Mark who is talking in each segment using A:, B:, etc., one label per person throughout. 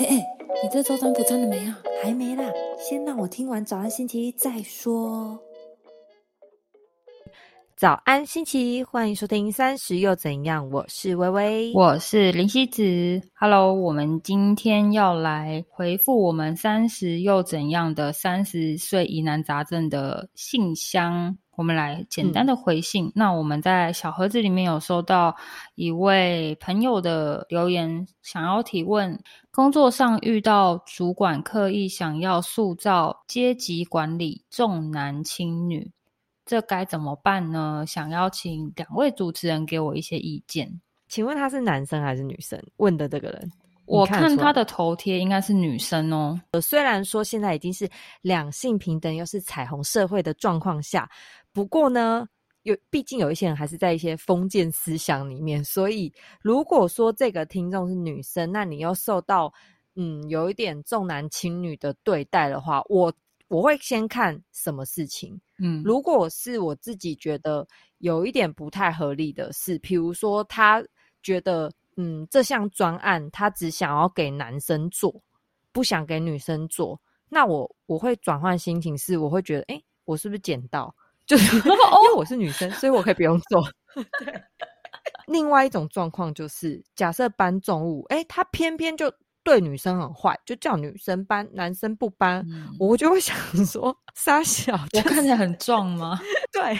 A: 哎哎，你这周占卜占了没啊？
B: 还没啦，先让我听完早安星期一再说。
C: 早安，星期一，欢迎收听《三十又怎样》，我是微微，
D: 我是林希子。Hello，我们今天要来回复我们《三十又怎样》的三十岁疑难杂症的信箱。我们来简单的回信。那我们在小盒子里面有收到一位朋友的留言，想要提问：工作上遇到主管刻意想要塑造阶级管理，重男轻女。这该怎么办呢？想邀请两位主持人给我一些意见。
C: 请问他是男生还是女生？问的这个人，
D: 我看他的头贴应该是女生哦。
C: 虽然说现在已经是两性平等又是彩虹社会的状况下，不过呢，有毕竟有一些人还是在一些封建思想里面。所以如果说这个听众是女生，那你又受到嗯有一点重男轻女的对待的话，我。我会先看什么事情，嗯，如果是我自己觉得有一点不太合理的事，比如说他觉得，嗯，这项专案他只想要给男生做，不想给女生做，那我我会转换心情，是我会觉得，哎，我是不是捡到？就是 因为我是女生，所以我可以不用做。对。另外一种状况就是，假设搬重物，哎，他偏偏就。对女生很坏，就叫女生搬，男生不搬，我就会想说，傻小，
D: 我看起来很壮吗？
C: 对，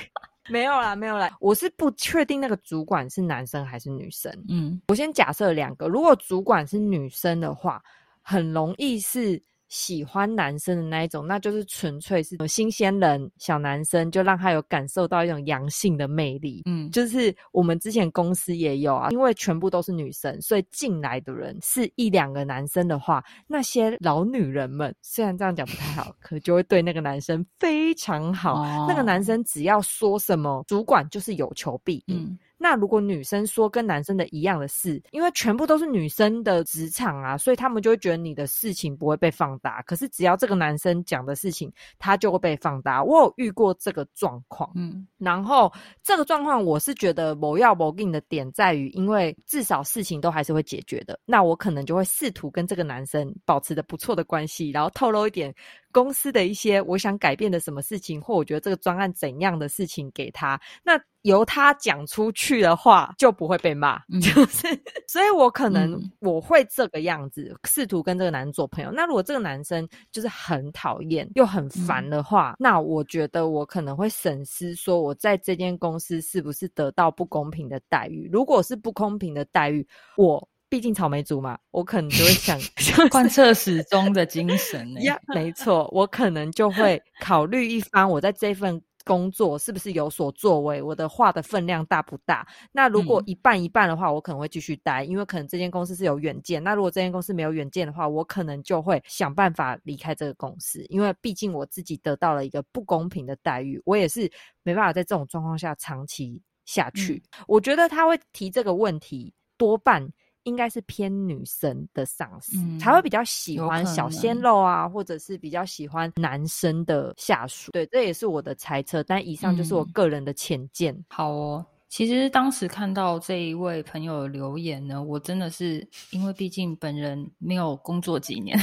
C: 没有啦，没有啦，我是不确定那个主管是男生还是女生。嗯，我先假设两个，如果主管是女生的话，很容易是。喜欢男生的那一种，那就是纯粹是新鲜人、小男生，就让他有感受到一种阳性的魅力。嗯，就是我们之前公司也有啊，因为全部都是女生，所以进来的人是一两个男生的话，那些老女人们虽然这样讲不太好，可就会对那个男生非常好。那个男生只要说什么，主管就是有求必应。那如果女生说跟男生的一样的事，因为全部都是女生的职场啊，所以他们就会觉得你的事情不会被放大。可是只要这个男生讲的事情，他就会被放大。我有遇过这个状况，嗯，然后这个状况我是觉得某要某定的点在于，因为至少事情都还是会解决的。那我可能就会试图跟这个男生保持的不错的关系，然后透露一点。公司的一些我想改变的什么事情，或我觉得这个专案怎样的事情给他，那由他讲出去的话就不会被骂，就是，所以我可能我会这个样子，试图跟这个男人做朋友。那如果这个男生就是很讨厌又很烦的话，那我觉得我可能会审视说，我在这间公司是不是得到不公平的待遇？如果是不公平的待遇，我。毕竟草莓族嘛，我可能就会想
D: 贯彻始终的精神。
C: 呀，没错，我可能就会考虑一番，我在这份工作是不是有所作为，我的话的分量大不大？那如果一半一半的话，我可能会继续待，因为可能这间公司是有远见。那如果这间公司没有远见的话，我可能就会想办法离开这个公司，因为毕竟我自己得到了一个不公平的待遇，我也是没办法在这种状况下长期下去。我觉得他会提这个问题，多半。应该是偏女生的上司才会比较喜欢小鲜肉啊，或者是比较喜欢男生的下属。对，这也是我的猜测。但以上就是我个人的浅见。
D: 好哦，其实当时看到这一位朋友的留言呢，我真的是因为毕竟本人没有工作几年，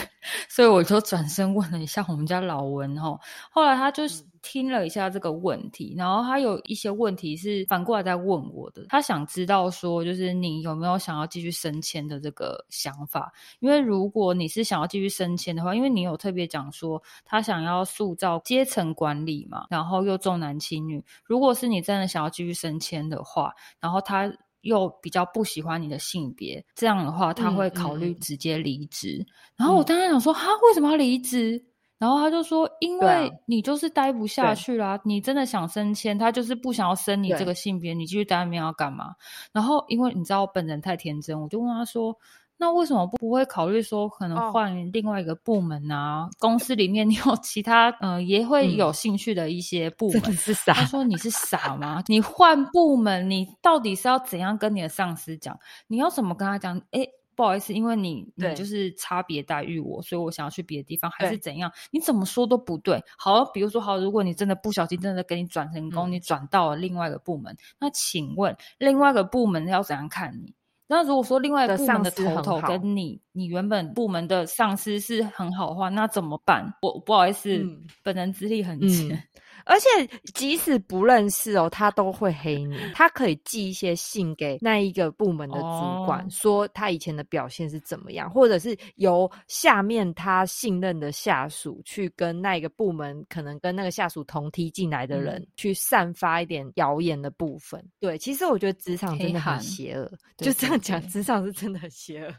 D: 所以我就转身问了一下我们家老文哦。后来他就。听了一下这个问题，然后他有一些问题是反过来在问我的。他想知道说，就是你有没有想要继续升迁的这个想法？因为如果你是想要继续升迁的话，因为你有特别讲说他想要塑造阶层管理嘛，然后又重男轻女。如果是你真的想要继续升迁的话，然后他又比较不喜欢你的性别，这样的话他会考虑直接离职。然后我当时想说，他为什么要离职？然后他就说：“因为你就是待不下去啦，你真的想升迁，他就是不想要升你这个性别，你继续待那边要干嘛？”然后因为你知道我本人太天真，我就问他说：“那为什么不不会考虑说可能换另外一个部门啊？公司里面你有其他嗯也会有兴趣的一些部门？”
C: 是傻。
D: 他说：“你是傻吗？你换部门，你到底是要怎样跟你的上司讲？你要怎么跟他讲？哎。”不好意思，因为你你就是差别待遇我，所以我想要去别的地方，还是怎样？你怎么说都不对。好，比如说好，如果你真的不小心真的给你转成功，你转到了另外一个部门，那请问另外一个部门要怎样看你？那如果说另外一个部门的头头跟你，你原本部门的上司是很好的话，那怎么办？我不好意思，本人资历很浅。
C: 而且即使不认识哦，他都会黑你。他可以寄一些信给那一个部门的主管，说他以前的表现是怎么样，或者是由下面他信任的下属去跟那一个部门，可能跟那个下属同梯进来的人去散发一点谣言的部分。对，其实我觉得职场真的很邪恶，就这样讲，职场是真的很邪恶。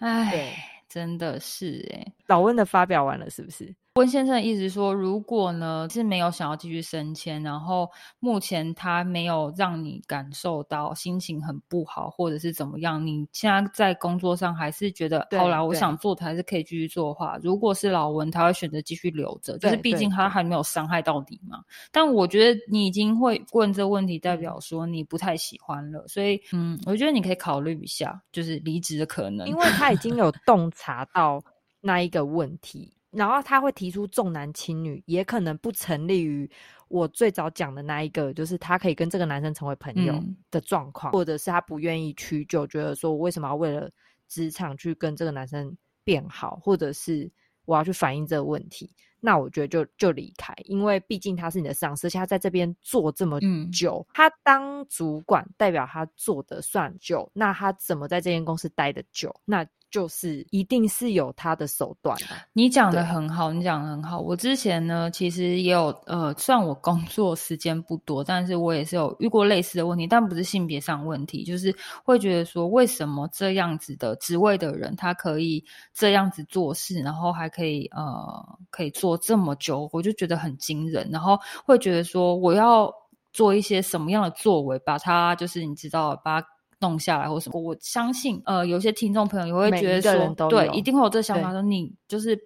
D: 唉，真的是哎。
C: 老温的发表完了，是不是？
D: 温先生一直说，如果呢是没有想要继续升迁，然后目前他没有让你感受到心情很不好，或者是怎么样，你现在在工作上还是觉得好啦，我想做的还是可以继续做的话，如果是老文，他会选择继续留着，就是毕竟他还没有伤害到你嘛。但我觉得你已经会问这个问题，代表说你不太喜欢了，所以嗯，我觉得你可以考虑一下，就是离职的可能，
C: 因为他已经有洞察到那一个问题。然后他会提出重男轻女，也可能不成立于我最早讲的那一个，就是他可以跟这个男生成为朋友的状况，或者是他不愿意屈就，觉得说我为什么要为了职场去跟这个男生变好，或者是我要去反映这个问题，那我觉得就就离开，因为毕竟他是你的上司，他在这边做这么久，他当主管代表他做的算久，那他怎么在这间公司待的久？那。就是一定是有他的手段的。
D: 你讲的很好，你讲的很好。我之前呢，其实也有呃，虽然我工作时间不多，但是我也是有遇过类似的问题，但不是性别上问题，就是会觉得说，为什么这样子的职位的人，他可以这样子做事，然后还可以呃，可以做这么久，我就觉得很惊人。然后会觉得说，我要做一些什么样的作为，把他就是你知道，把。弄下来或什么，我相信，呃，有些听众朋友也会觉得说，对，一定会有这个想法，说你就是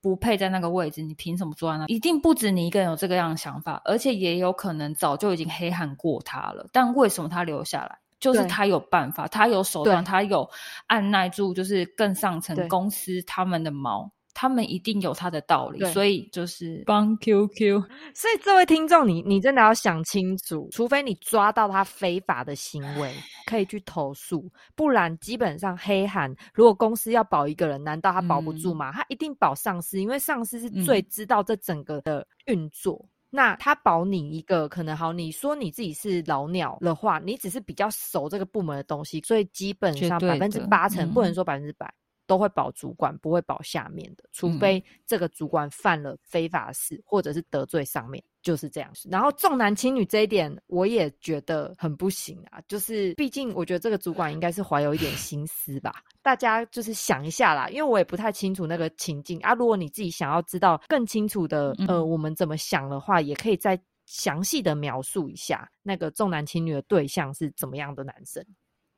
D: 不配在那个位置，你凭什么坐在那？一定不止你一个人有这个样的想法，而且也有可能早就已经黑喊过他了。但为什么他留下来？就是他有办法，他有手段，他有按耐住，就是更上层公司他们的毛。他们一定有他的道理，所以就是帮 QQ。
C: 所以这位听众，你你真的要想清楚，除非你抓到他非法的行为，可以去投诉，不然基本上黑函。如果公司要保一个人，难道他保不住吗？他一定保上司，因为上司是最知道这整个的运作。那他保你一个可能好，你说你自己是老鸟的话，你只是比较熟这个部门的东西，所以基本上百分之八成，不能说百分之百。都会保主管，不会保下面的，除非这个主管犯了非法事，或者是得罪上面，就是这样然后重男轻女这一点，我也觉得很不行啊。就是毕竟，我觉得这个主管应该是怀有一点 心思吧。大家就是想一下啦，因为我也不太清楚那个情境啊。如果你自己想要知道更清楚的，呃，我们怎么想的话，也可以再详细的描述一下那个重男轻女的对象是怎么样的男生。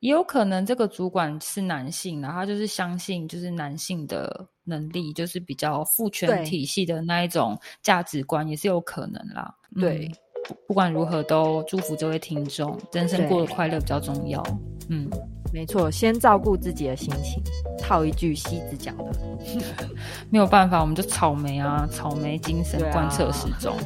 D: 也有可能这个主管是男性，然后就是相信就是男性的能力，就是比较父权体系的那一种价值观，也是有可能啦。
C: 对，
D: 不不管如何，都祝福这位听众，人生过得快乐比较重要。嗯。
C: 没错，先照顾自己的心情。套一句西子讲的，
D: 没有办法，我们就草莓啊，草莓精神贯彻始终。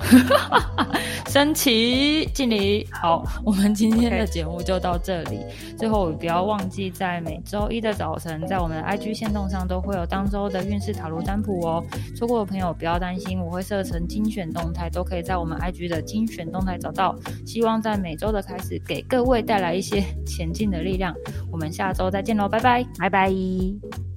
D: 升旗敬礼，好，我们今天的节目就到这里。最后不要忘记，在每周一的早晨，在我们的 IG 线动上都会有当周的运势塔罗占卜哦。错过的朋友不要担心，我会设成精选动态，都可以在我们 IG 的精选动态找到。希望在每周的开始，给各位带来一些前进的力量。我们下周再见喽，拜拜，
C: 拜拜。